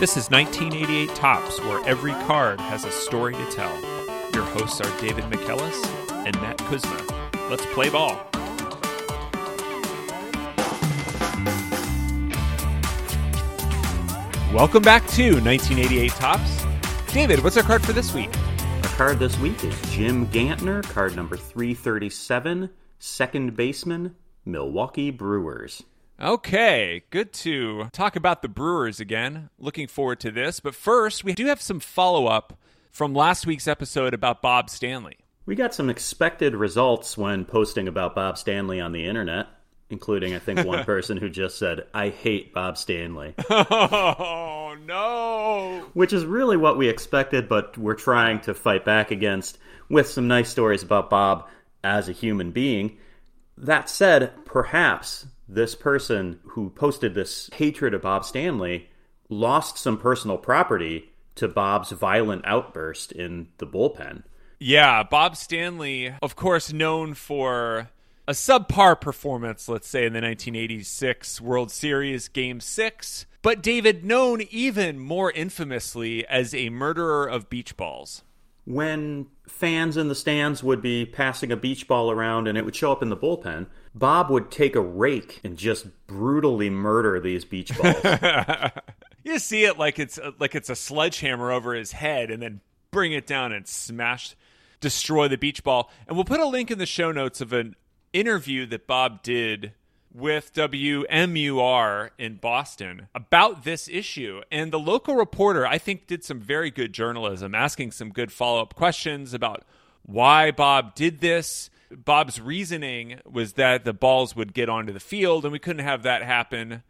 This is 1988 Topps, where every card has a story to tell. Your hosts are David McKellis and Matt Kuzma. Let's play ball. Welcome back to 1988 Topps. David, what's our card for this week? Our card this week is Jim Gantner, card number 337, second baseman, Milwaukee Brewers. Okay, good to talk about the Brewers again. Looking forward to this. But first, we do have some follow up from last week's episode about Bob Stanley. We got some expected results when posting about Bob Stanley on the internet, including, I think, one person who just said, I hate Bob Stanley. Oh, no. Which is really what we expected, but we're trying to fight back against with some nice stories about Bob as a human being. That said, perhaps this person who posted this hatred of Bob Stanley lost some personal property to Bob's violent outburst in the bullpen. Yeah, Bob Stanley, of course, known for a subpar performance, let's say, in the 1986 World Series Game 6, but David, known even more infamously as a murderer of beach balls. When fans in the stands would be passing a beach ball around and it would show up in the bullpen, Bob would take a rake and just brutally murder these beach balls. you see it like it's like it's a sledgehammer over his head and then bring it down and smash destroy the beach ball. And we'll put a link in the show notes of an interview that Bob did with WMUR in Boston about this issue. And the local reporter, I think, did some very good journalism, asking some good follow up questions about why Bob did this. Bob's reasoning was that the balls would get onto the field and we couldn't have that happen.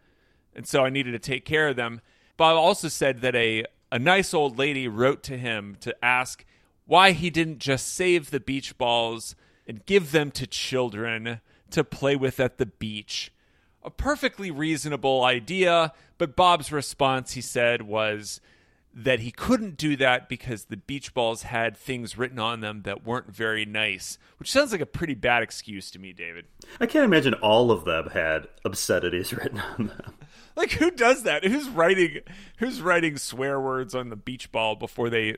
And so I needed to take care of them. Bob also said that a, a nice old lady wrote to him to ask why he didn't just save the beach balls and give them to children to play with at the beach. A perfectly reasonable idea, but Bob's response, he said, was that he couldn't do that because the beach balls had things written on them that weren't very nice, which sounds like a pretty bad excuse to me, David. I can't imagine all of them had obscenities written on them. Like who does that? Who's writing who's writing swear words on the beach ball before they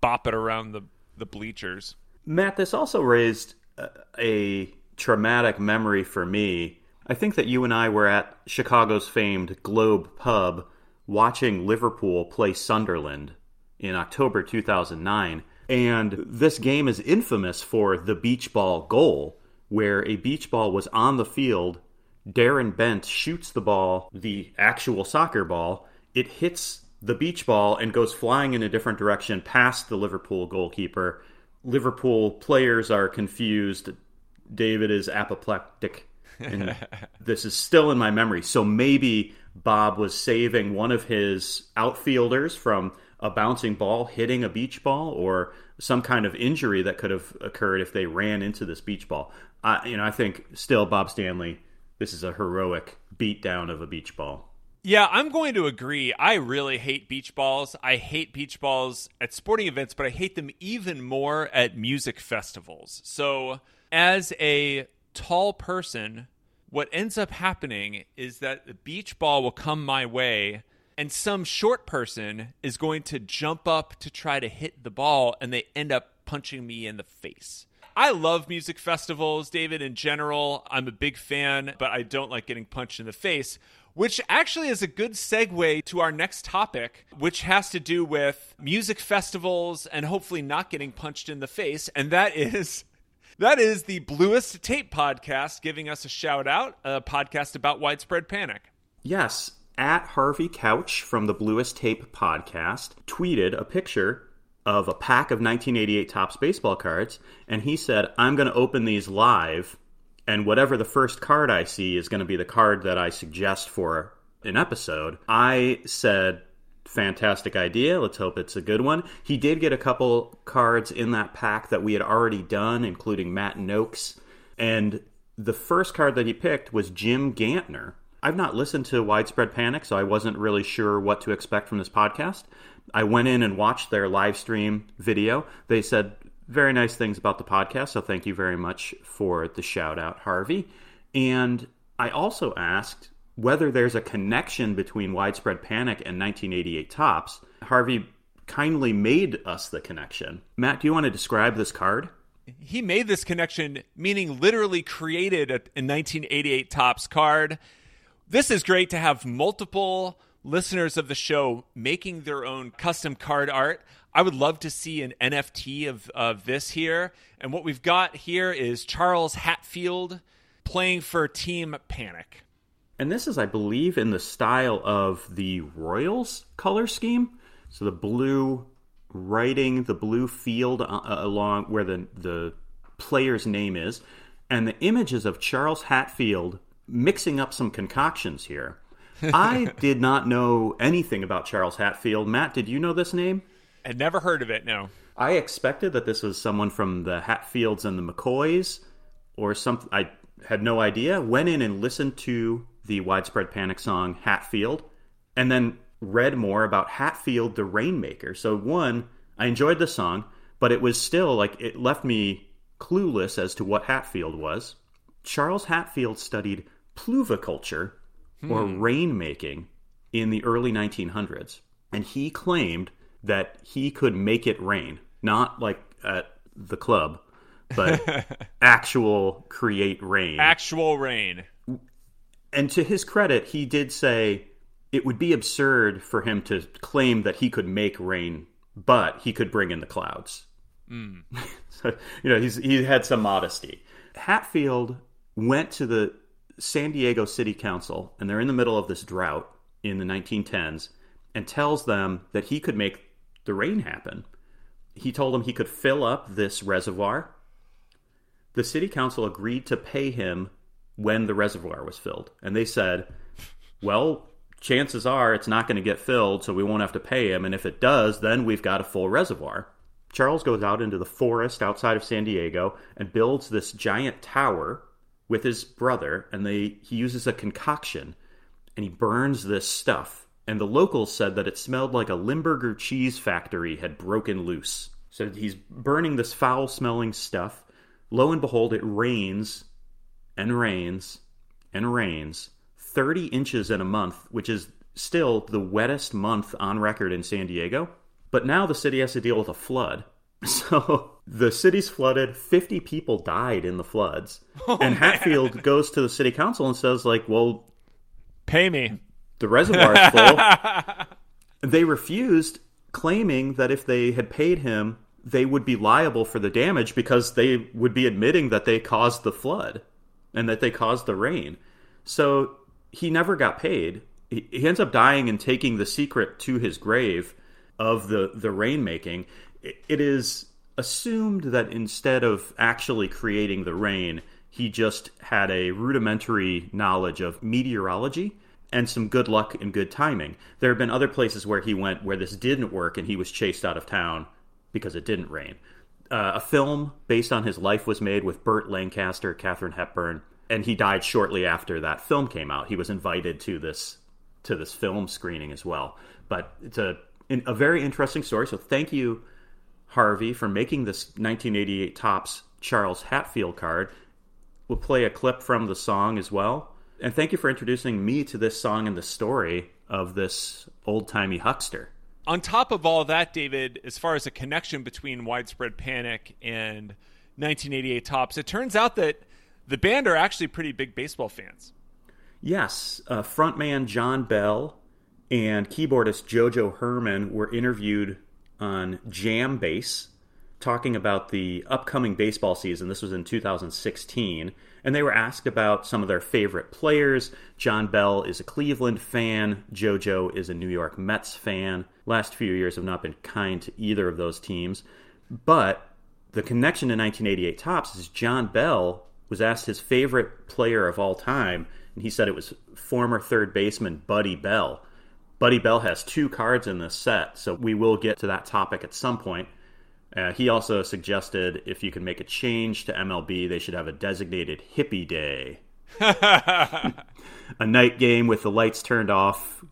bop it around the the bleachers? Matt, this also raised a, a traumatic memory for me. I think that you and I were at Chicago's famed Globe Pub watching Liverpool play Sunderland in October 2009. And this game is infamous for the beach ball goal, where a beach ball was on the field. Darren Bent shoots the ball, the actual soccer ball. It hits the beach ball and goes flying in a different direction past the Liverpool goalkeeper. Liverpool players are confused. David is apoplectic. And this is still in my memory. So maybe Bob was saving one of his outfielders from a bouncing ball hitting a beach ball or some kind of injury that could have occurred if they ran into this beach ball. I, you know, I think still Bob Stanley. This is a heroic beatdown of a beach ball. Yeah, I'm going to agree. I really hate beach balls. I hate beach balls at sporting events, but I hate them even more at music festivals. So, as a tall person, what ends up happening is that the beach ball will come my way and some short person is going to jump up to try to hit the ball and they end up punching me in the face. I love music festivals, David, in general. I'm a big fan, but I don't like getting punched in the face, which actually is a good segue to our next topic, which has to do with music festivals and hopefully not getting punched in the face. And that is that is the Bluest Tape podcast giving us a shout out, a podcast about widespread panic. Yes, at Harvey Couch from the Bluest Tape podcast tweeted a picture of a pack of 1988 Topps baseball cards, and he said, I'm going to open these live, and whatever the first card I see is going to be the card that I suggest for an episode. I said, fantastic idea. Let's hope it's a good one. He did get a couple cards in that pack that we had already done, including Matt Nokes. And the first card that he picked was Jim Gantner. I've not listened to Widespread Panic, so I wasn't really sure what to expect from this podcast. I went in and watched their live stream video. They said very nice things about the podcast, so thank you very much for the shout out, Harvey. And I also asked whether there's a connection between widespread panic and 1988 Topps. Harvey kindly made us the connection. Matt, do you want to describe this card? He made this connection, meaning literally created a, a 1988 Topps card. This is great to have multiple listeners of the show making their own custom card art. I would love to see an NFT of, of this here. And what we've got here is Charles Hatfield playing for Team Panic. And this is, I believe, in the style of the Royals color scheme. So the blue writing, the blue field uh, along where the, the player's name is, and the images of Charles Hatfield mixing up some concoctions here. I did not know anything about Charles Hatfield. Matt, did you know this name? I'd never heard of it, no. I expected that this was someone from the Hatfields and the McCoys or something. I had no idea. Went in and listened to the widespread panic song Hatfield and then read more about Hatfield the Rainmaker. So, one, I enjoyed the song, but it was still like it left me clueless as to what Hatfield was. Charles Hatfield studied pluviculture hmm. or rainmaking in the early 1900s, and he claimed that he could make it rain, not like at the club, but actual create rain. Actual rain. And to his credit, he did say it would be absurd for him to claim that he could make rain, but he could bring in the clouds. Mm. so, you know, he's he had some modesty. Hatfield went to the San Diego City Council, and they're in the middle of this drought in the 1910s, and tells them that he could make the rain happen. He told them he could fill up this reservoir. The city council agreed to pay him when the reservoir was filled. And they said, well, chances are it's not going to get filled, so we won't have to pay him. And if it does, then we've got a full reservoir. Charles goes out into the forest outside of San Diego and builds this giant tower with his brother, and they he uses a concoction and he burns this stuff. And the locals said that it smelled like a Limburger cheese factory had broken loose. So he's burning this foul smelling stuff. Lo and behold, it rains and rains and rains 30 inches in a month, which is still the wettest month on record in San Diego. But now the city has to deal with a flood. So the city's flooded. 50 people died in the floods. Oh, and Hatfield man. goes to the city council and says, like, well, pay me. The reservoir's full. they refused, claiming that if they had paid him, they would be liable for the damage because they would be admitting that they caused the flood and that they caused the rain. So he never got paid. He, he ends up dying and taking the secret to his grave of the, the rainmaking. It, it is assumed that instead of actually creating the rain, he just had a rudimentary knowledge of meteorology and some good luck and good timing. There have been other places where he went where this didn't work and he was chased out of town because it didn't rain. Uh, a film based on his life was made with Burt Lancaster, Katharine Hepburn, and he died shortly after that film came out. He was invited to this to this film screening as well. But it's a a very interesting story. So thank you, Harvey, for making this 1988 Topps Charles Hatfield card. We'll play a clip from the song as well. And thank you for introducing me to this song and the story of this old timey huckster. On top of all that, David, as far as a connection between widespread panic and 1988 Topps, it turns out that the band are actually pretty big baseball fans. Yes. Uh, frontman John Bell and keyboardist JoJo Herman were interviewed on Jam Base talking about the upcoming baseball season. This was in 2016. And they were asked about some of their favorite players. John Bell is a Cleveland fan. JoJo is a New York Mets fan. Last few years have not been kind to either of those teams. But the connection to 1988 Topps is John Bell was asked his favorite player of all time, and he said it was former third baseman Buddy Bell. Buddy Bell has two cards in this set, so we will get to that topic at some point. Uh, he also suggested if you can make a change to MLB, they should have a designated hippie day. a night game with the lights turned off,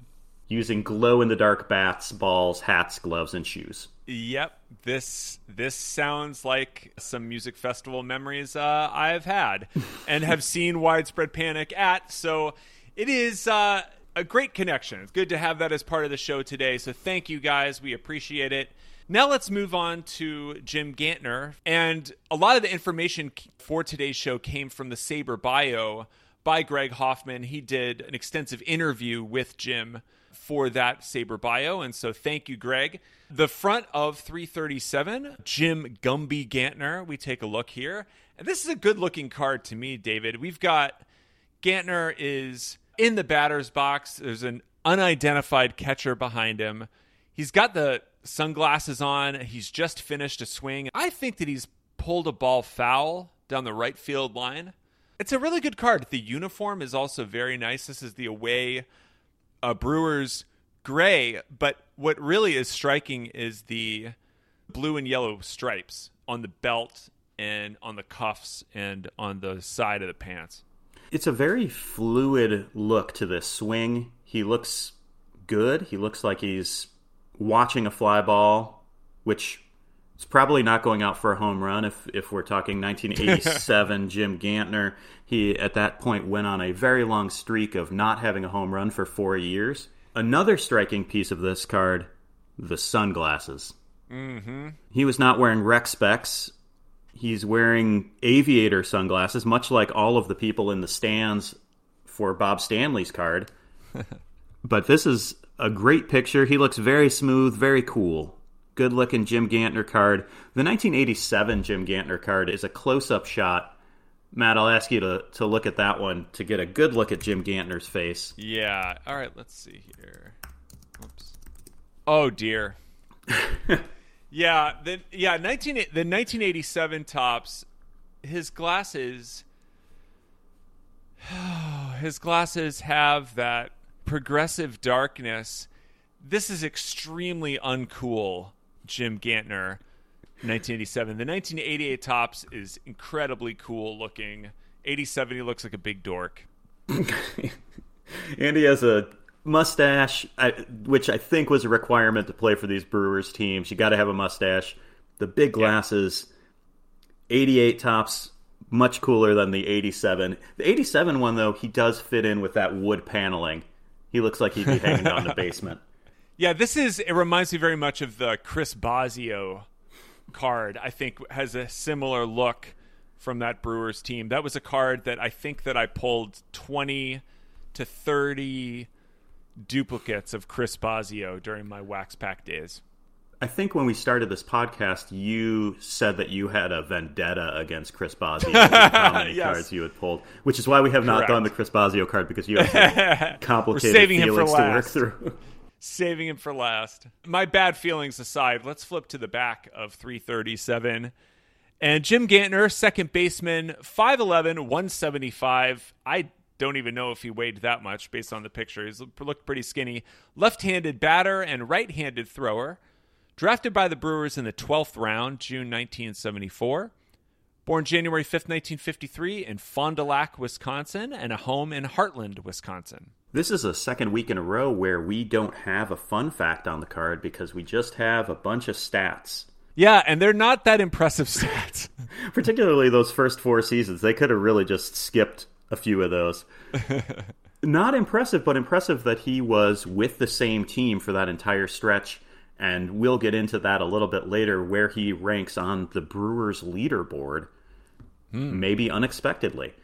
using glow in the dark bats, balls, hats, gloves, and shoes. Yep, this this sounds like some music festival memories uh, I've had and have seen widespread panic at. So it is uh, a great connection. It's good to have that as part of the show today. So thank you guys. We appreciate it. Now let's move on to Jim Gantner. And a lot of the information for today's show came from the SABR bio by Greg Hoffman. He did an extensive interview with Jim for that SABR bio. And so thank you, Greg. The front of 337, Jim Gumby Gantner. We take a look here. And this is a good looking card to me, David. We've got Gantner is in the batter's box. There's an unidentified catcher behind him. He's got the sunglasses on. He's just finished a swing. I think that he's pulled a ball foul down the right field line. It's a really good card. The uniform is also very nice. This is the away uh, Brewers gray, but what really is striking is the blue and yellow stripes on the belt and on the cuffs and on the side of the pants. It's a very fluid look to this swing. He looks good. He looks like he's watching a fly ball, which is probably not going out for a home run if, if we're talking 1987 Jim Gantner. He, at that point, went on a very long streak of not having a home run for four years. Another striking piece of this card the sunglasses. Mm-hmm. He was not wearing rec specs. He's wearing aviator sunglasses, much like all of the people in the stands for Bob Stanley's card. but this is a great picture. He looks very smooth, very cool. Good looking Jim Gantner card. The 1987 Jim Gantner card is a close up shot. Matt, I'll ask you to, to look at that one to get a good look at Jim Gantner's face. Yeah. All right, let's see here. Oops. Oh dear. yeah, the yeah, 19 the 1987 Topps, his glasses his glasses have that progressive darkness. This is extremely uncool, Jim Gantner, 1987. The 1988 Topps is incredibly cool looking. 87, he looks like a big dork. Andy has a mustache, which I think was a requirement to play for these Brewers teams. You got to have a mustache. The big glasses. Yeah. 88 Topps, much cooler than the 87. The 87 one though, he does fit in with that wood paneling. He looks like he'd be hanging out in the basement. Yeah, this is it reminds me very much of the Chris Bosio card. I think has a similar look from that Brewers team. That was a card that I think that I pulled 20 to 30 duplicates of Chris Bosio during my wax pack days. I think when we started this podcast, you said that you had a vendetta against Chris Bosio. how many yes. cards you had pulled, which is why we have not Correct. done the Chris Bosio card because you have complicated saving feelings to work through. saving him for last. My bad feelings aside, let's flip to the back of 337. And Jim Gantner, second baseman, 5'11, 175. I don't even know if he weighed that much based on the picture. He looked pretty skinny. Left handed batter and right handed thrower. Drafted by the Brewers in the 12th round, June 1974. Born January 5th, 1953, in Fond du Lac, Wisconsin, and a home in Hartland, Wisconsin. This is a second week in a row where we don't have a fun fact on the card because we just have a bunch of stats. Yeah, and they're not that impressive stats. Particularly those first four seasons. They could have really just skipped a few of those. not impressive, but impressive that he was with the same team for that entire stretch and we'll get into that a little bit later where he ranks on the Brewers leaderboard, hmm. maybe unexpectedly.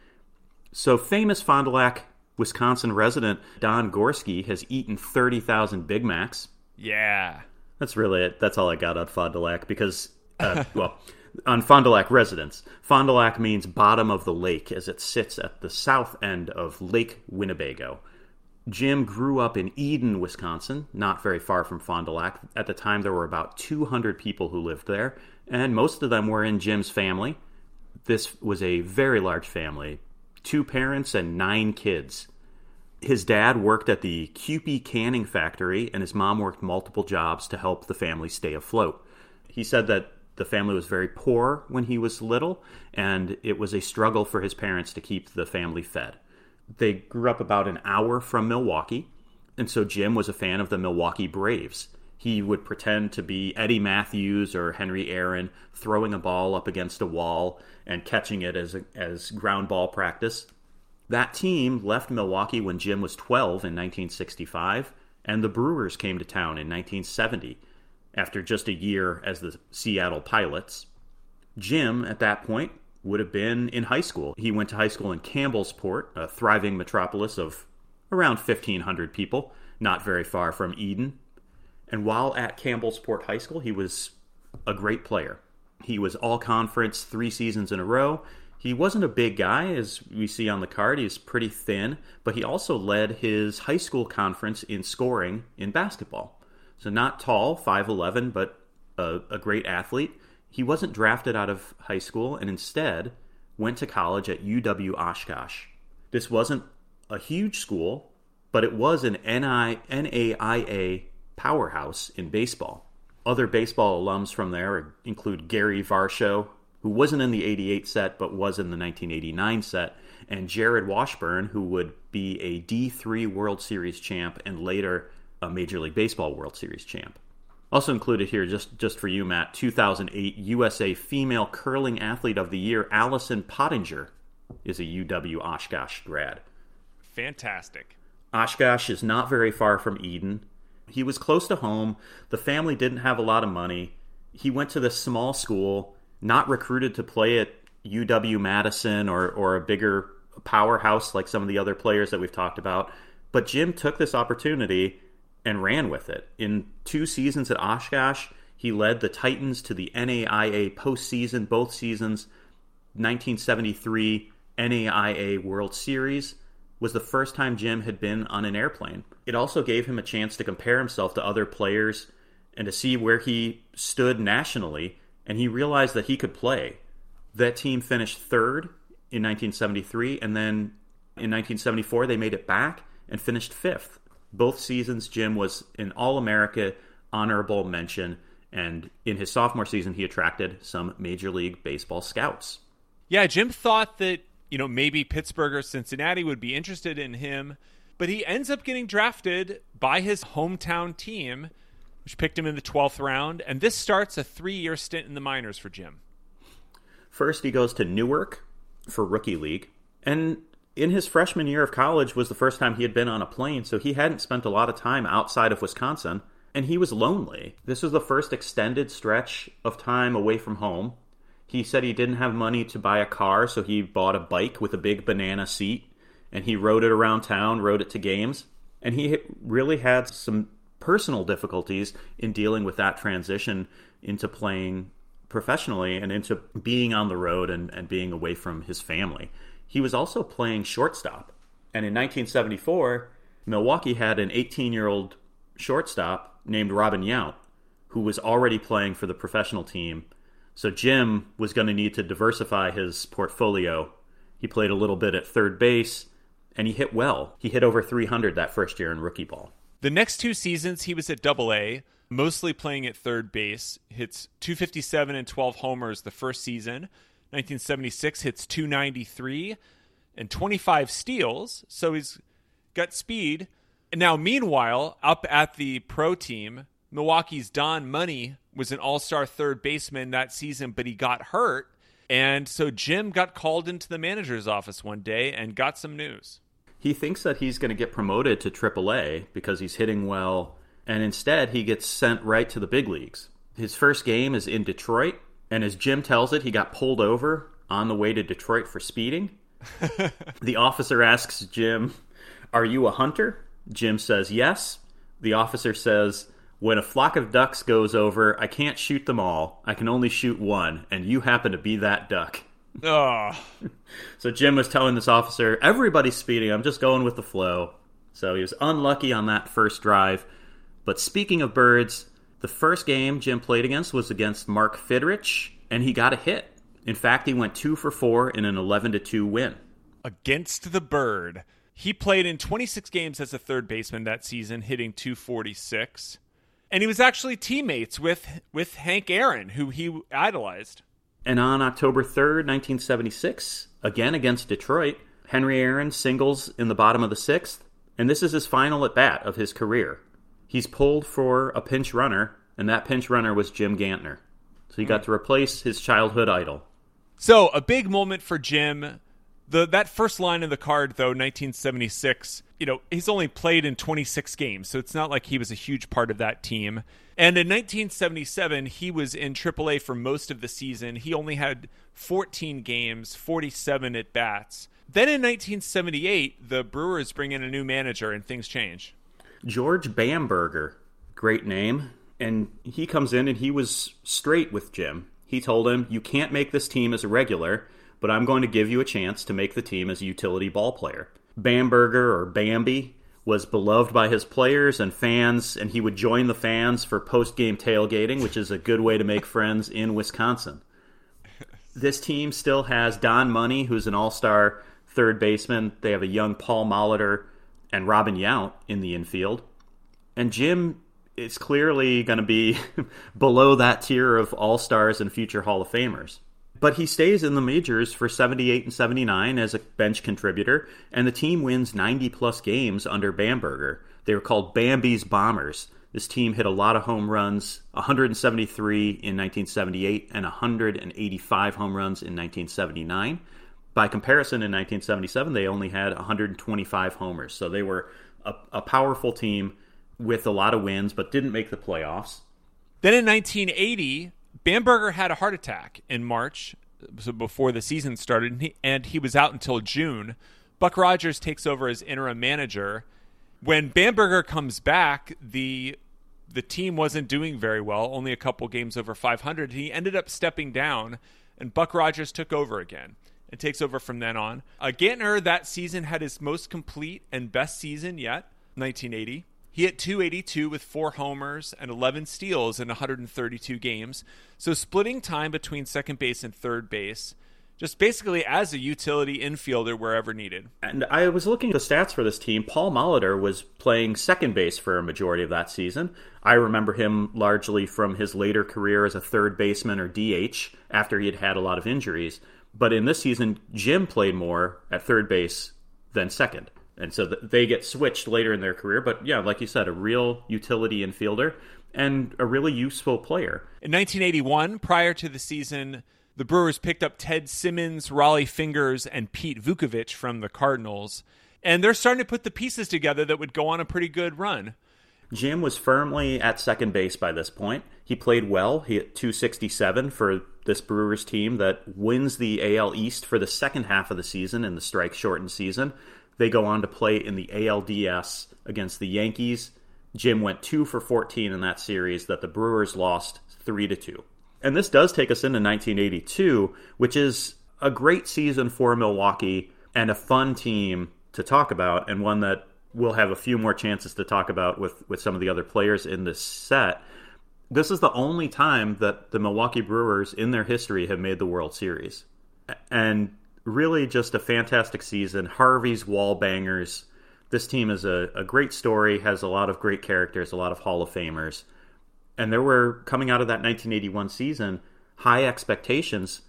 So, famous Fond du Lac, Wisconsin resident Don Gorske has eaten 30,000 Big Macs. Yeah. That's really it. That's all I got on Fond du Lac because, uh, well, on Fond du Lac residents, Fond du Lac means bottom of the lake as it sits at the south end of Lake Winnebago. Jim grew up in Eden, Wisconsin, not very far from Fond du Lac. At the time, there were about 200 people who lived there, and most of them were in Jim's family. This was a very large family two parents and nine kids. His dad worked at the Kewpie canning factory, and his mom worked multiple jobs to help the family stay afloat. He said that the family was very poor when he was little, and it was a struggle for his parents to keep the family fed they grew up about an hour from Milwaukee, and so Jim was a fan of the Milwaukee Braves. He would pretend to be Eddie Mathews or Henry Aaron, throwing a ball up against a wall and catching it as a, as ground ball practice. That team left Milwaukee when Jim was 12 in 1965, and the Brewers came to town in 1970 after just a year as the Seattle Pilots. Jim, at that point, would have been in high school. He went to high school in Campbellsport, a thriving metropolis of around 1,500 people, not very far from Eden. And while at Campbellsport High School, he was a great player. He was all conference three seasons in a row. He wasn't a big guy, as we see on the card. He's pretty thin, but he also led his high school conference in scoring in basketball. So, not tall, 5'11, but a, a great athlete. He wasn't drafted out of high school and instead went to college at UW Oshkosh. This wasn't a huge school, but it was an NI, NAIA powerhouse in baseball. Other baseball alums from there include Gary Varsho, who wasn't in the 88 set but was in the 1989 set, and Jarrod Washburn, who would be a D3 World Series champ and later a Major League Baseball World Series champ. Also included here, just, just for you, Matt, 2008 USA Female Curling Athlete of the Year, Allison Pottinger, is a UW Oshkosh grad. Fantastic. Oshkosh is not very far from Eden. He was close to home. The family didn't have a lot of money. He went to this small school, not recruited to play at UW Madison or, or a bigger powerhouse like some of the other players that we've talked about. But Jim took this opportunity and ran with it. In two seasons at Oshkosh, he led the Titans to the NAIA postseason, both seasons. 1973 NAIA World Series was the first time Jim had been on an airplane. It also gave him a chance to compare himself to other players and to see where he stood nationally, and he realized that he could play. That team finished third in 1973, and then in 1974 they made it back and finished fifth. Both seasons, Jim was an All America honorable mention, and in his sophomore season, he attracted some Major League Baseball scouts. Yeah, Jim thought that, you know, maybe Pittsburgh or Cincinnati would be interested in him, but he ends up getting drafted by his hometown team, which picked him in the 12th round, and this starts a three year stint in the minors for Jim. First, he goes to Newark for Rookie League, and in his freshman year of college was the first time he had been on a plane, so he hadn't spent a lot of time outside of Wisconsin, and he was lonely. This was the first extended stretch of time away from home. He said he didn't have money to buy a car, so he bought a bike with a big banana seat, and he rode it around town, rode it to games, and he really had some personal difficulties in dealing with that transition into playing professionally and into being on the road and, and being away from his family he was also playing shortstop. And in 1974, Milwaukee had an 18 year old shortstop named Robin Yount, who was already playing for the professional team. So Jim was going to need to diversify his portfolio. He played a little bit at third base, and he hit well. He hit over 300 that first year in rookie ball. The next two seasons, he was at Double A, mostly playing at third base. Hits 257 and 12 homers the first season. 1976 hits 293 and 25 steals, so he's got speed. And now, meanwhile, up at the pro team, Milwaukee's Don Money was an all star third baseman that season, but he got hurt. And so Jim got called into the manager's office one day and got some news. He thinks that he's going to get promoted to AAA because he's hitting well, and instead he gets sent right to the big leagues. His first game is in Detroit, and as Jim tells it, he got pulled over on the way to Detroit for speeding. the officer asks Jim, Are you a hunter? Jim says, Yes. The officer says, When a flock of ducks goes over, I can't shoot them all. I can only shoot one, and you happen to be that duck. Oh. so Jim was telling this officer, Everybody's speeding. I'm just going with the flow. So he was unlucky on that first drive. But speaking of birds, the first game Jim played against was against Mark Fidrych, and he got a hit. In fact, he went two for four in an 11 to 2 win. Against the Bird. He played in 26 games as a third baseman that season, hitting 246. And he was actually teammates with, with Hank Aaron, who he idolized. And on October 3rd, 1976, again against Detroit, Henry Aaron singles in the bottom of the sixth, and this is his final at bat of his career he's pulled for a pinch runner, and that pinch runner was Jim Gantner. So he got to replace his childhood idol. So, a big moment for Jim. The that first line in the card though, 1976, you know, he's only played in 26 games, so it's not like he was a huge part of that team. And in 1977, he was in AAA for most of the season. He only had 14 games, 47 at bats. Then in 1978, the Brewers bring in a new manager and things change. George Bamberger, great name. And he comes in and he was straight with Jim. He told him, You can't make this team as a regular, but I'm going to give you a chance to make the team as a utility ball player. Bamberger, or Bambi, was beloved by his players and fans, and he would join the fans for post game tailgating, which is a good way to make friends in Wisconsin. This team still has Don Money, who's an all star third baseman. They have a young Paul Molitor and Robin Yount in the infield. And Jim is clearly going to be below that tier of all stars and future Hall of Famers. But he stays in the majors for 78 and 79 as a bench contributor, and the team wins 90 plus games under Bamberger. They were called Bambi's Bombers. This team hit a lot of home runs 173 in 1978 and 185 home runs in 1979. By comparison, in 1977, they only had 125 homers. So they were a, a powerful team with a lot of wins, but didn't make the playoffs. Then in 1980, Bamberger had a heart attack in March, so before the season started, and he, and he was out until June. Buck Rogers takes over as interim manager. When Bamberger comes back, the the team wasn't doing very well, only a couple games over 500. He ended up stepping down, and Buck Rogers took over again and takes over from then on. Uh, Gantner that season had his most complete and best season yet, 1980. He hit 282 with four homers and 11 steals in 132 games. So splitting time between second base and third base, just basically as a utility infielder wherever needed. And I was looking at the stats for this team. Paul Molitor was playing second base for a majority of that season. I remember him largely from his later career as a third baseman or DH after he had had a lot of injuries. But in this season, Jim played more at third base than second and so they get switched later in their career. But yeah, like you said, a real utility infielder and a really useful player. In 1981, prior to the season, the Brewers picked up Ted Simmons, Rollie Fingers, and Pete Vukovich from the Cardinals, and they're starting to put the pieces together that would go on a pretty good run. Jim was firmly at second base by this point. He played well. He hit 267 for this Brewers team that wins the AL East for the second half of the season in the strike shortened season. They go on to play in the ALDS against the Yankees. Jim went 2 for 14 in that series that the Brewers lost 3 to 2. And this does take us into 1982, which is a great season for Milwaukee and a fun team to talk about and one that we'll have a few more chances to talk about with, with some of the other players in this set. This is the only time that the Milwaukee Brewers in their history have made the World Series. And really just a fantastic season. Harvey's wall bangers. This team is a, a great story, has a lot of great characters, a lot of Hall of Famers. And there were, coming out of that 1981 season, high expectations,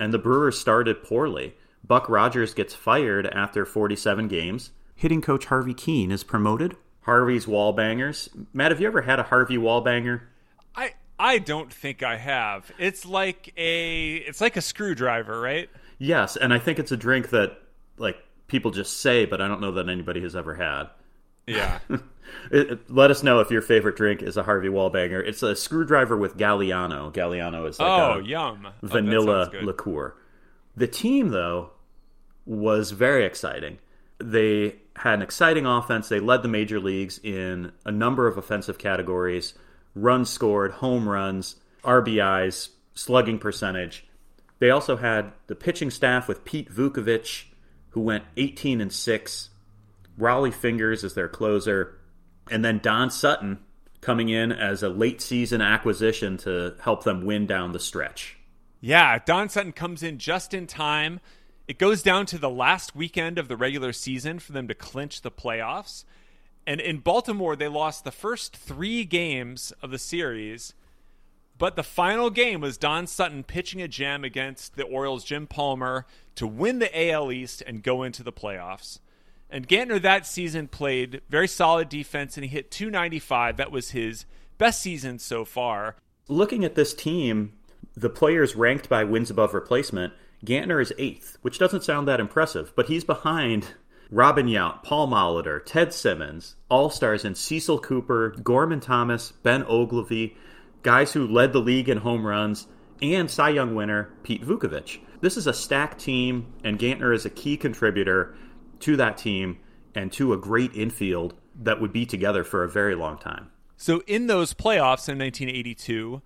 and the Brewers started poorly. Buck Rogers gets fired after 47 games. Hitting coach Harvey Kuenn is promoted. Harvey's wall bangers. Matt, have you ever had a Harvey wall banger? I I don't think I have. It's like a it's like a screwdriver, right? Yes, and I think it's a drink that like people just say, but I don't know that anybody has ever had. Yeah. it, it, let us know if your favorite drink is a Harvey Wallbanger. It's a screwdriver with Galliano. Galliano is like oh, a yum. Oh, vanilla oh, liqueur. The team, though, was very exciting. They had an exciting offense. They led the major leagues in a number of offensive categories runs scored, home runs, RBIs, slugging percentage. They also had the pitching staff with Pete Vukovich, who went 18 and 6, Rollie Fingers as their closer, and then Don Sutton coming in as a late season acquisition to help them win down the stretch. Yeah, Don Sutton comes in just in time. It goes down to the last weekend of the regular season for them to clinch the playoffs. And in Baltimore, they lost the first three games of the series but the final game was Don Sutton pitching a gem against the Orioles' Jim Palmer to win the AL East and go into the playoffs. And Gantner that season played very solid defense and he hit 295. That was his best season so far. Looking at this team, the players ranked by wins above replacement, Gantner is eighth, which doesn't sound that impressive, but he's behind Robin Yount, Paul Molitor, Ted Simmons, All Stars in Cecil Cooper, Gorman Thomas, Ben Oglivie, guys who led the league in home runs, and Cy Young winner Pete Vukovich. This is a stacked team, and Gantner is a key contributor to that team and to a great infield that would be together for a very long time. So in those playoffs in 1982,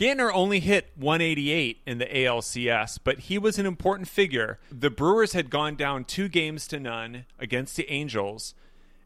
Gantner only hit 188 in the ALCS, but he was an important figure. The Brewers had gone down two games to none against the Angels,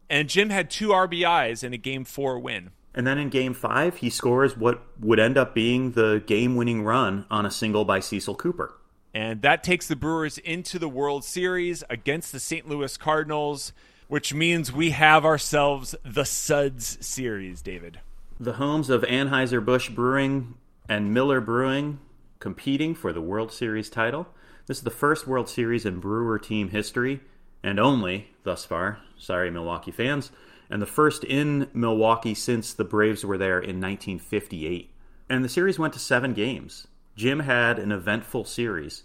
and Jim had two RBIs in a game four win. And then in game five, he scores what would end up being the game winning run on a single by Cecil Cooper. And that takes the Brewers into the World Series against the St. Louis Cardinals, which means we have ourselves the Suds series, David. The homes of Anheuser-Busch Brewing and Miller Brewing competing for the World Series title. This is the first World Series in Brewer team history, and only thus far. Sorry, Milwaukee fans and the first in Milwaukee since the Braves were there in 1958. And the series went to seven games. Jim had an eventful series,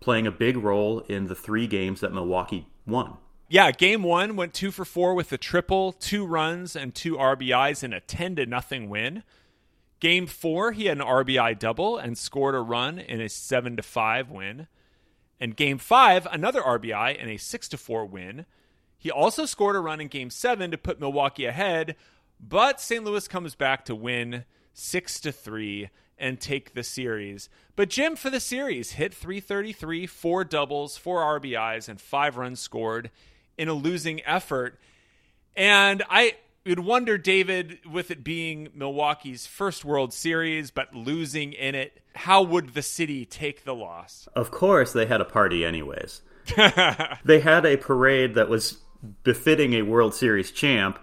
playing a big role in the three games that Milwaukee won. Yeah, game one went two for four with a triple, two runs, and two RBIs in a 10 to nothing win. Game four, he had an RBI double and scored a run in a 7 to 5 win. And game five, another RBI in a 6 to 4 win. He also scored a run in game seven to put Milwaukee ahead, but St. Louis comes back to win six to three and take the series. But Jim for the series hit 333, four doubles, four RBIs, and five runs scored in a losing effort. And I would wonder, David, with it being Milwaukee's first World Series, but losing in it, how would the city take the loss? Of course, they had a party anyways. they had a parade that was befitting a World Series champ.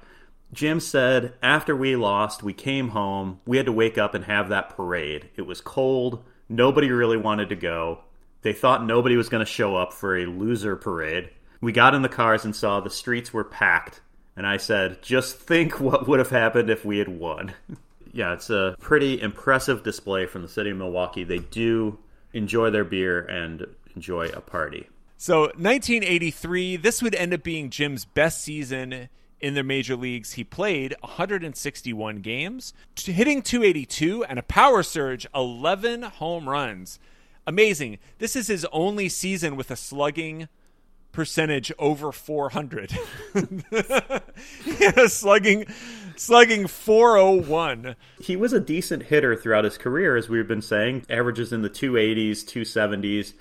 Jim said, after we lost, we came home. We had to wake up and have that parade. It was cold. Nobody really wanted to go. They thought nobody was going to show up for a loser parade. We got in the cars and saw the streets were packed. And I said, just think what would have happened if we had won. yeah, it's a pretty impressive display from the city of Milwaukee. They do enjoy their beer and enjoy a party. So 1983, this would end up being Jim's best season in the major leagues. He played 161 games, hitting 282 and a power surge, 11 home runs. Amazing. This is his only season with a slugging percentage over 400. yeah, slugging slugging 401. He was a decent hitter throughout his career as we've been saying, averages in the 280s, 270s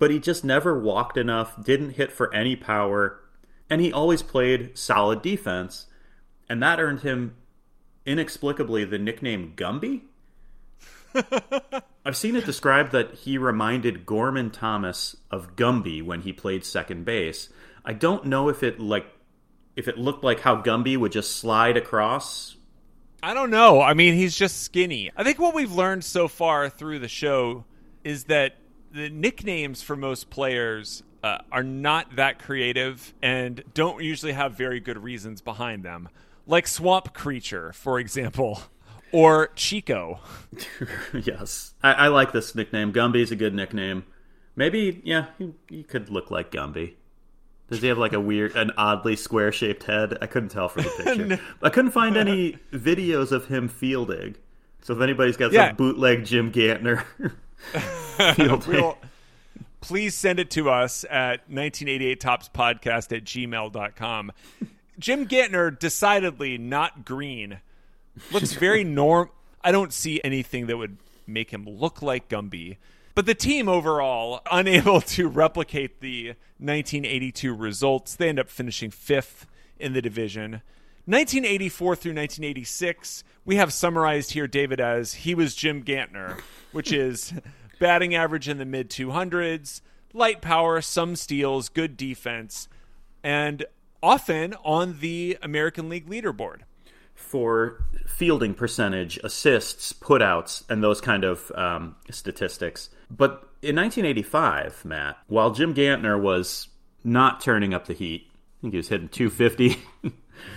but he just never walked enough, didn't hit for any power, and he always played solid defense. And that earned him inexplicably the nickname Gumby. I've seen it described that he reminded Gorman Thomas of Gumby when he played second base. I don't know if it like if it looked like how Gumby would just slide across. I don't know. I mean, he's just skinny. I think what we've learned so far through the show is that the nicknames for most players uh, are not that creative and don't usually have very good reasons behind them, like Swamp Creature, for example, or Chico. yes, I, I, like this nickname. Gumby's a good nickname. Maybe, yeah, he, he could look like Gumby. Does he have like a weird, an oddly square shaped head? I couldn't tell from the picture. no. I couldn't find any videos of him fielding. So if anybody's got yeah. some bootleg Jim Gantner we'll, please send it to us at 1988topspodcast at gmail.com. Jim Gantner, decidedly not green. Looks very norm. I don't see anything that would make him look like Gumby. But the team overall, unable to replicate the 1982 results, they end up finishing fifth in the division. 1984 through 1986, we have summarized here, David, as he was Jim Gantner, which is batting average in the mid 200s, light power, some steals, good defense, and often on the American League leaderboard. For fielding percentage, assists, putouts, and those kind of um, statistics. But in 1985, Matt, while Jim Gantner was not turning up the heat, I think he was hitting 250.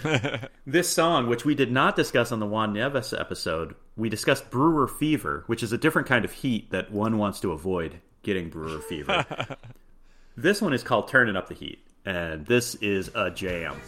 this song, which we did not discuss on the Juan Nieves episode, we discussed brewer fever, which is a different kind of heat that one wants to avoid getting brewer fever. this one is called Turning Up the Heat, and this is a jam.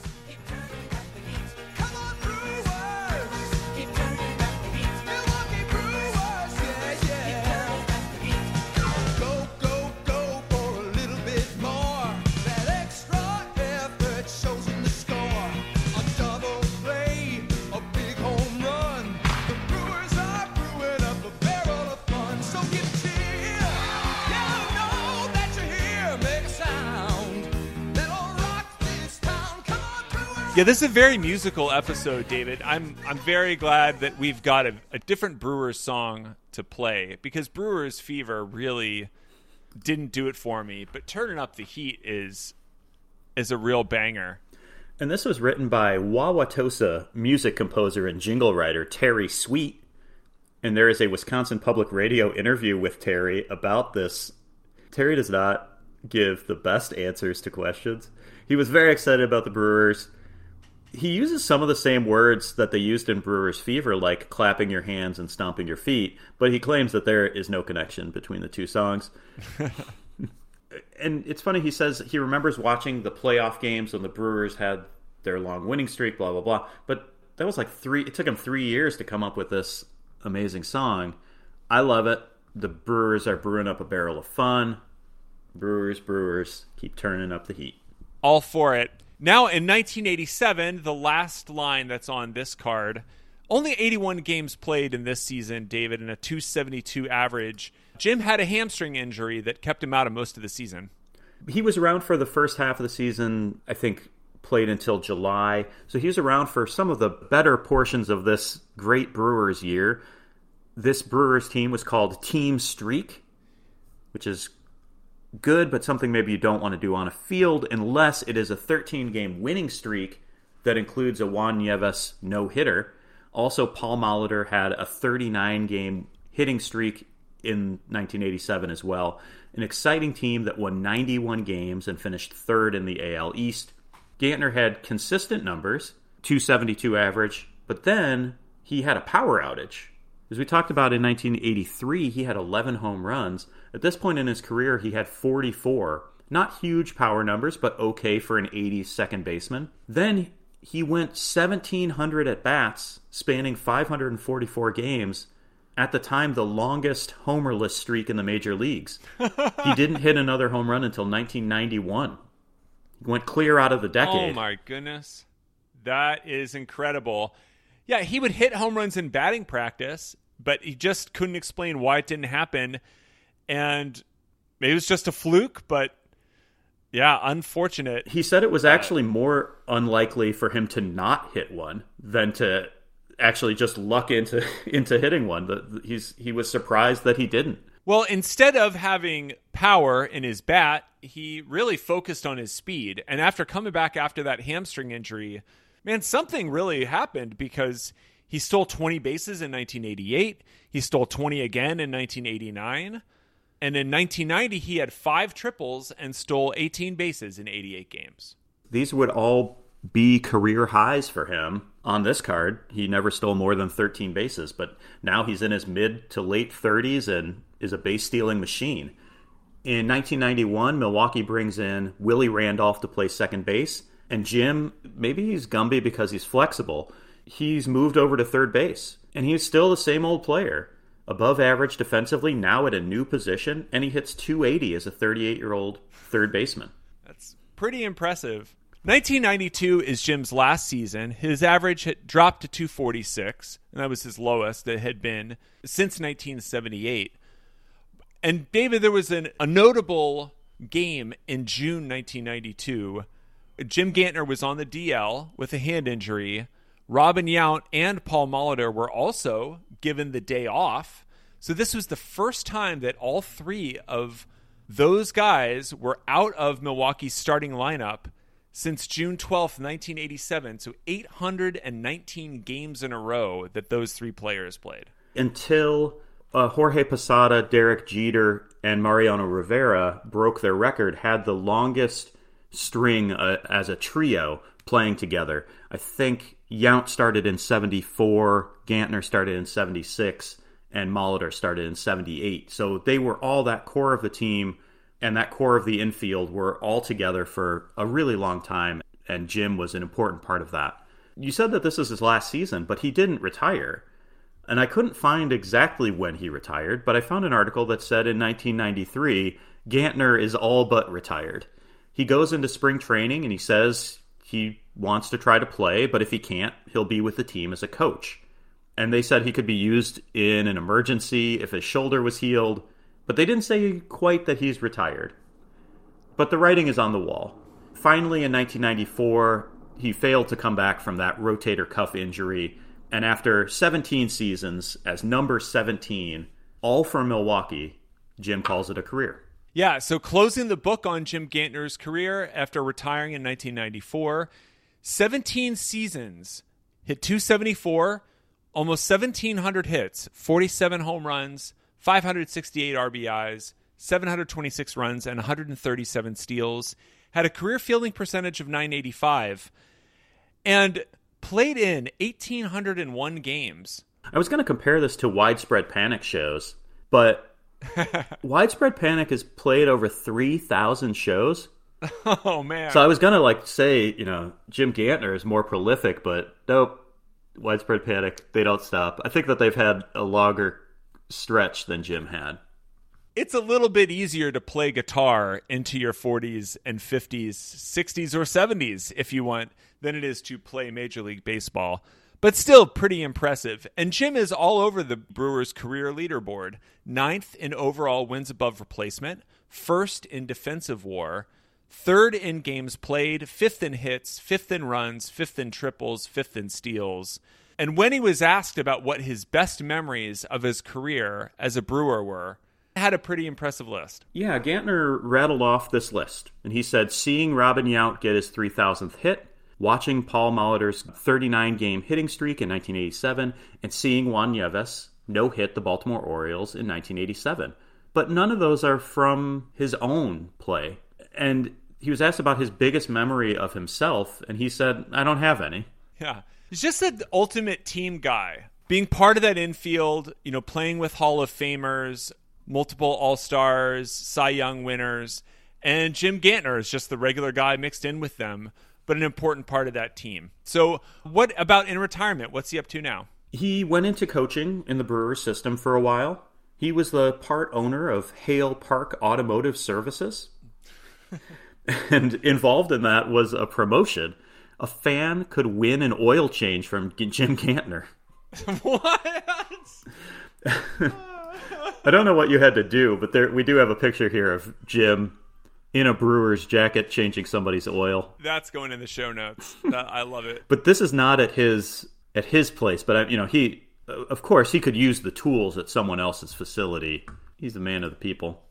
Yeah, this is a very musical episode, David. I'm I'm very glad that we've got a, a different Brewers song to play because Brewers Fever really didn't do it for me, but turning up the heat is is a real banger. And this was written by Wauwatosa music composer and jingle writer Terry Sweet. And there is a Wisconsin Public Radio interview with Terry about this. Terry does not give the best answers to questions. He was very excited about the Brewers. He uses some of the same words that they used in Brewers Fever, like clapping your hands and stomping your feet, but he claims that there is no connection between the two songs and it's funny he says he remembers watching the playoff games when the Brewers had their long winning streak, blah blah blah. But that was like three. It took him three years to come up with this amazing song. I love it. The Brewers are brewing up a barrel of fun. Brewers, Brewers, keep turning up the heat. All for it. Now in 1987, the last line that's on this card. Only 81 games played in this season, David, and a 272 average. Jim had a hamstring injury that kept him out of most of the season. He was around for the first half of the season. I think played until July, so he was around for some of the better portions of this great Brewers year. This Brewers team was called Team Streak, which is good, but something maybe you don't want to do on a field unless it is a 13 game winning streak that includes a Juan Nieves no hitter. Also, Paul Molitor had a 39 game hitting streak in 1987 as well. An exciting team that won 91 games and finished third in the AL East. Gantner had consistent numbers, 272 average, but then he had a power outage. As we talked about in 1983, he had 11 home runs. At this point in his career, he had 44. Not huge power numbers, but okay for an 80s second baseman. Then he went 1,700 at bats, spanning 544 games. At the time, the longest homerless streak in the major leagues. he didn't hit another home run until 1991. He went clear out of the oh, decade. Oh my goodness. That is incredible. Yeah, he would hit home runs in batting practice, but he just couldn't explain why it didn't happen. And maybe it was just a fluke, but yeah, unfortunate. He said it was uh, actually more unlikely for him to not hit one than to actually just luck into into hitting one. The- He's he was surprised that he didn't. Well, instead of having power in his bat, he really focused on his speed. And after coming back after that hamstring injury, man, something really happened because he stole 20 bases in 1988. He stole 20 again in 1989. And in 1990, he had five triples and stole 18 bases in 88 games. These would all be career highs for him on this card. He never stole more than 13 bases, but now he's in his mid to late 30s and is a base stealing machine. In 1991, Milwaukee brings in Willie Randolph to play second base, and Jim, maybe he's Gumby because he's flexible. He's moved over to third base, and he's still the same old player. Above average defensively, now at a new position, and he hits 280 as a 38 year old third baseman. That's pretty impressive. 1992 is Jim's last season. His average had dropped to 246, and that was his lowest that had been since 1978. And David, there was an, a notable game in June 1992. Jim Gantner was on the DL with a hand injury. Robin Yount and Paul Molitor were also given the day off. So this was the first time that all three of those guys were out of Milwaukee's starting lineup since June 12th, 1987. So 819 games in a row that those three players played. until uh, Jorge Posada, Derek Jeter, and Mariano Rivera broke their record, had the longest string uh, as a trio playing together. I think Yount started in 74, Gantner started in 76, and Molitor started in 78. So they were all that core of the team and that core of the infield were all together for a really long time, and Jim was an important part of that. You said that this is his last season, but he didn't retire. And I couldn't find exactly when he retired, but I found an article that said in 1993, Gantner is all but retired. He goes into spring training and he says he wants to try to play, but if he can't, he'll be with the team as a coach. And they said he could be used in an emergency if his shoulder was healed, but they didn't say quite that he's retired. But the writing is on the wall. Finally, in 1994, he failed to come back from that rotator cuff injury, and after 17 seasons as number 17, all for Milwaukee, Jim calls it a career. Yeah, so closing the book on Jim Gantner's career after retiring in 1994, 17 seasons, hit 274, almost 1,700 hits, 47 home runs, 568 RBIs, 726 runs, and 137 steals. Had a career fielding percentage of 985, and played in 1,801 games. I was going to compare this to widespread panic shows, but widespread panic has played over 3,000 shows. Oh man! So I was going to like say, you know, Jim Gantner is more prolific, but nope. Widespread panic, they don't stop. I think that they've had a longer stretch than Jim had. it's a little bit easier to play guitar into your 40s and 50s, 60s, or 70s if you want than it is to play Major League Baseball. But still pretty impressive. And Jim is all over the Brewers' career leaderboard ninth in overall wins above replacement, first in defensive war, third in games played, fifth in hits, fifth in runs, fifth in triples, fifth in steals. And when he was asked about what his best memories of his career as a Brewer were, had a pretty impressive list. Yeah, Gantner rattled off this list, and he said seeing Robin Yount get his 3,000th hit, watching Paul Molitor's 39 game hitting streak in 1987, and seeing Juan Nieves no hit the Baltimore Orioles in 1987. But none of those are from his own play. And he was asked about his biggest memory of himself, and he said, I don't have any. Yeah. He's just the ultimate team guy. Being part of that infield, you know, playing with Hall of Famers, multiple All Stars, Cy Young winners, and Jim Gantner is just the regular guy mixed in with them, but an important part of that team. So, what about in retirement? What's he up to now? He went into coaching in the Brewers system for a while. He was the part owner of Hale Park Automotive Services. and involved in that was a promotion. A fan could win an oil change from Jim Gantner. what? I don't know what you had to do, but there we do have a picture here of Jim in a brewer's jacket changing somebody's oil. That's going in the show notes. That- I love it. But this is not at his at his place. But I, you know, he uh, of course he could use the tools at someone else's facility. He's the man of the people.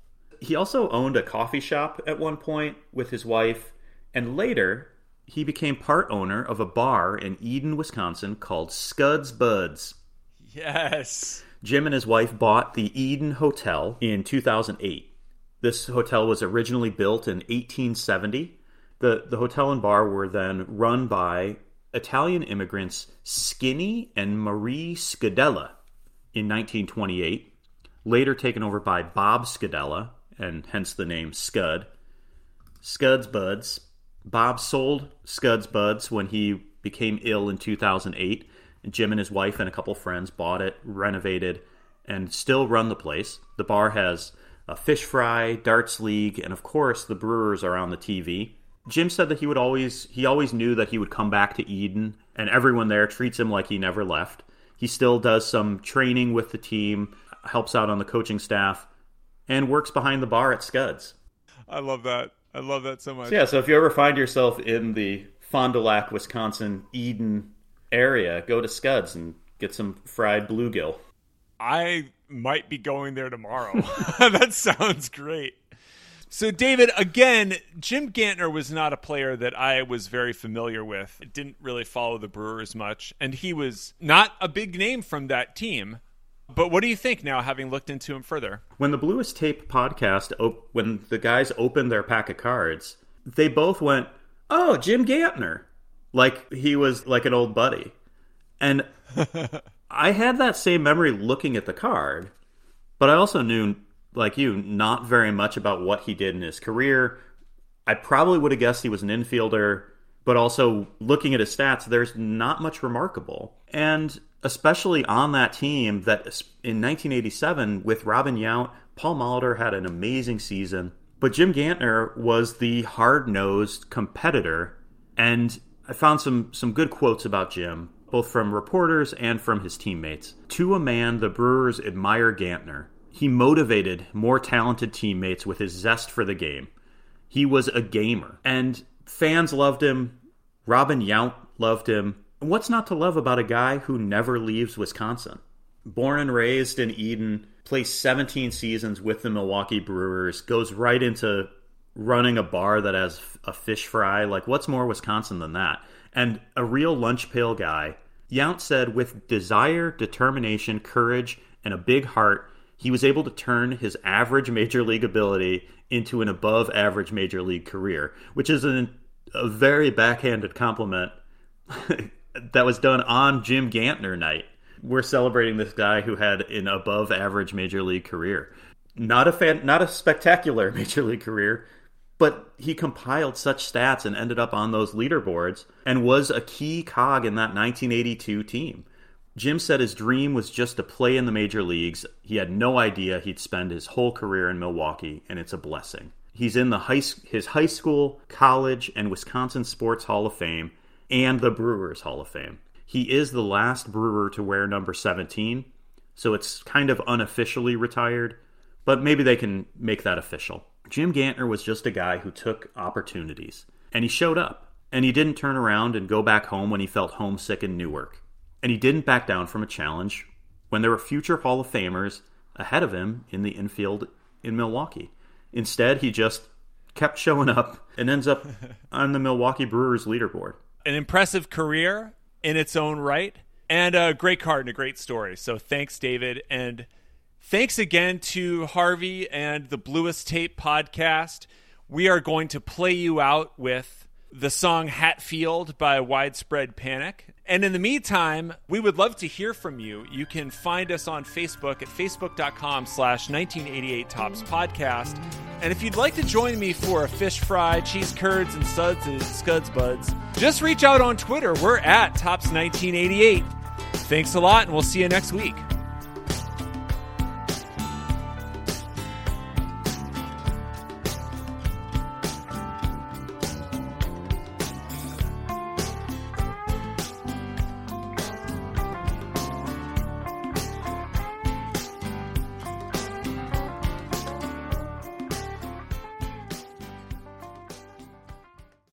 He also owned a coffee shop at one point with his wife, and later he became part owner of a bar in Eden, Wisconsin called Scud's Buds. Yes. Jim and his wife bought the Eden Hotel in 2008. This hotel was originally built in 1870. The, the hotel and bar were then run by Italian immigrants Skinny and Marie Scadella in 1928, later taken over by Bob Scadella, and hence the name Scud. Scud's Buds. Bob sold Scud's Buds when he became ill in 2008. Jim and his wife and a couple friends bought it, renovated, and still run the place. The bar has a fish fry, darts league, and of course the Brewers are on the TV. Jim said that he would always he always knew that he would come back to Eden, and everyone there treats him like he never left. He still does some training with the team, helps out on the coaching staff, and works behind the bar at Scuds. I love that. I love that so much. Yeah, so if you ever find yourself in the Fond du Lac, Wisconsin, Eden area, go to Scuds and get some fried bluegill. I might be going there tomorrow. that sounds great. So, David, again, Jim Gantner was not a player that I was very familiar with. Didn't really follow the Brewers much, and he was not a big name from that team. But what do you think now, having looked into him further? When the Bluest Tape podcast, op- when the guys opened their pack of cards, they both went, "Oh, Jim Gantner," like he was like an old buddy, and I had that same memory looking at the card, but I also knew, like you, not very much about what he did in his career. I probably would have guessed he was an infielder, but also looking at his stats, there's not much remarkable. And especially on that team that in 1987 with Robin Yount, Paul Molitor had an amazing season, but Jim Gantner was the hard-nosed competitor and I found some some good quotes about Jim, both from reporters and from his teammates. To a man, the Brewers admire Gantner. He motivated more talented teammates with his zest for the game. He was a gamer, and fans loved him. Robin Yount loved him. What's not to love about a guy who never leaves Wisconsin? Born and raised in Eden, plays 17 seasons with the Milwaukee Brewers, goes right into running a bar that has a fish fry. Like, what's more Wisconsin than that? And a real lunch pail guy. Yount said, with desire, determination, courage, and a big heart, he was able to turn his average major league ability into an above average major league career, which is an, a very backhanded compliment that was done on Jim Gantner night. We're celebrating this guy who had an above average major league career. Not a fan, not a spectacular major league career, but he compiled such stats and ended up on those leaderboards and was a key cog in that 1982 team. Jim said his dream was just to play in the major leagues. He had no idea he'd spend his whole career in Milwaukee, and it's a blessing. He's in the high, his high school, college, and Wisconsin Sports Hall of Fame and the Brewers Hall of Fame. He is the last Brewer to wear number 17, so it's kind of unofficially retired, but maybe they can make that official. Jim Gantner was just a guy who took opportunities, and he showed up. And he didn't turn around and go back home when he felt homesick in Newark. And he didn't back down from a challenge when there were future Hall of Famers ahead of him in the infield in Milwaukee. Instead, he just kept showing up and ends up on the Milwaukee Brewers leaderboard. An impressive career in its own right, and a great card and a great story. So thanks, David. And thanks again to Harvey and the Bluest Tape podcast. We are going to play you out with the song Hatfield by Widespread Panic. And in the meantime, we would love to hear from you. You can find us on Facebook at facebook.com slash 1988 Topps Podcast. And if you'd like to join me for a fish fry, cheese curds, and suds and scuds buds, just reach out on Twitter. We're at Topps1988. Thanks a lot, and we'll see you next week.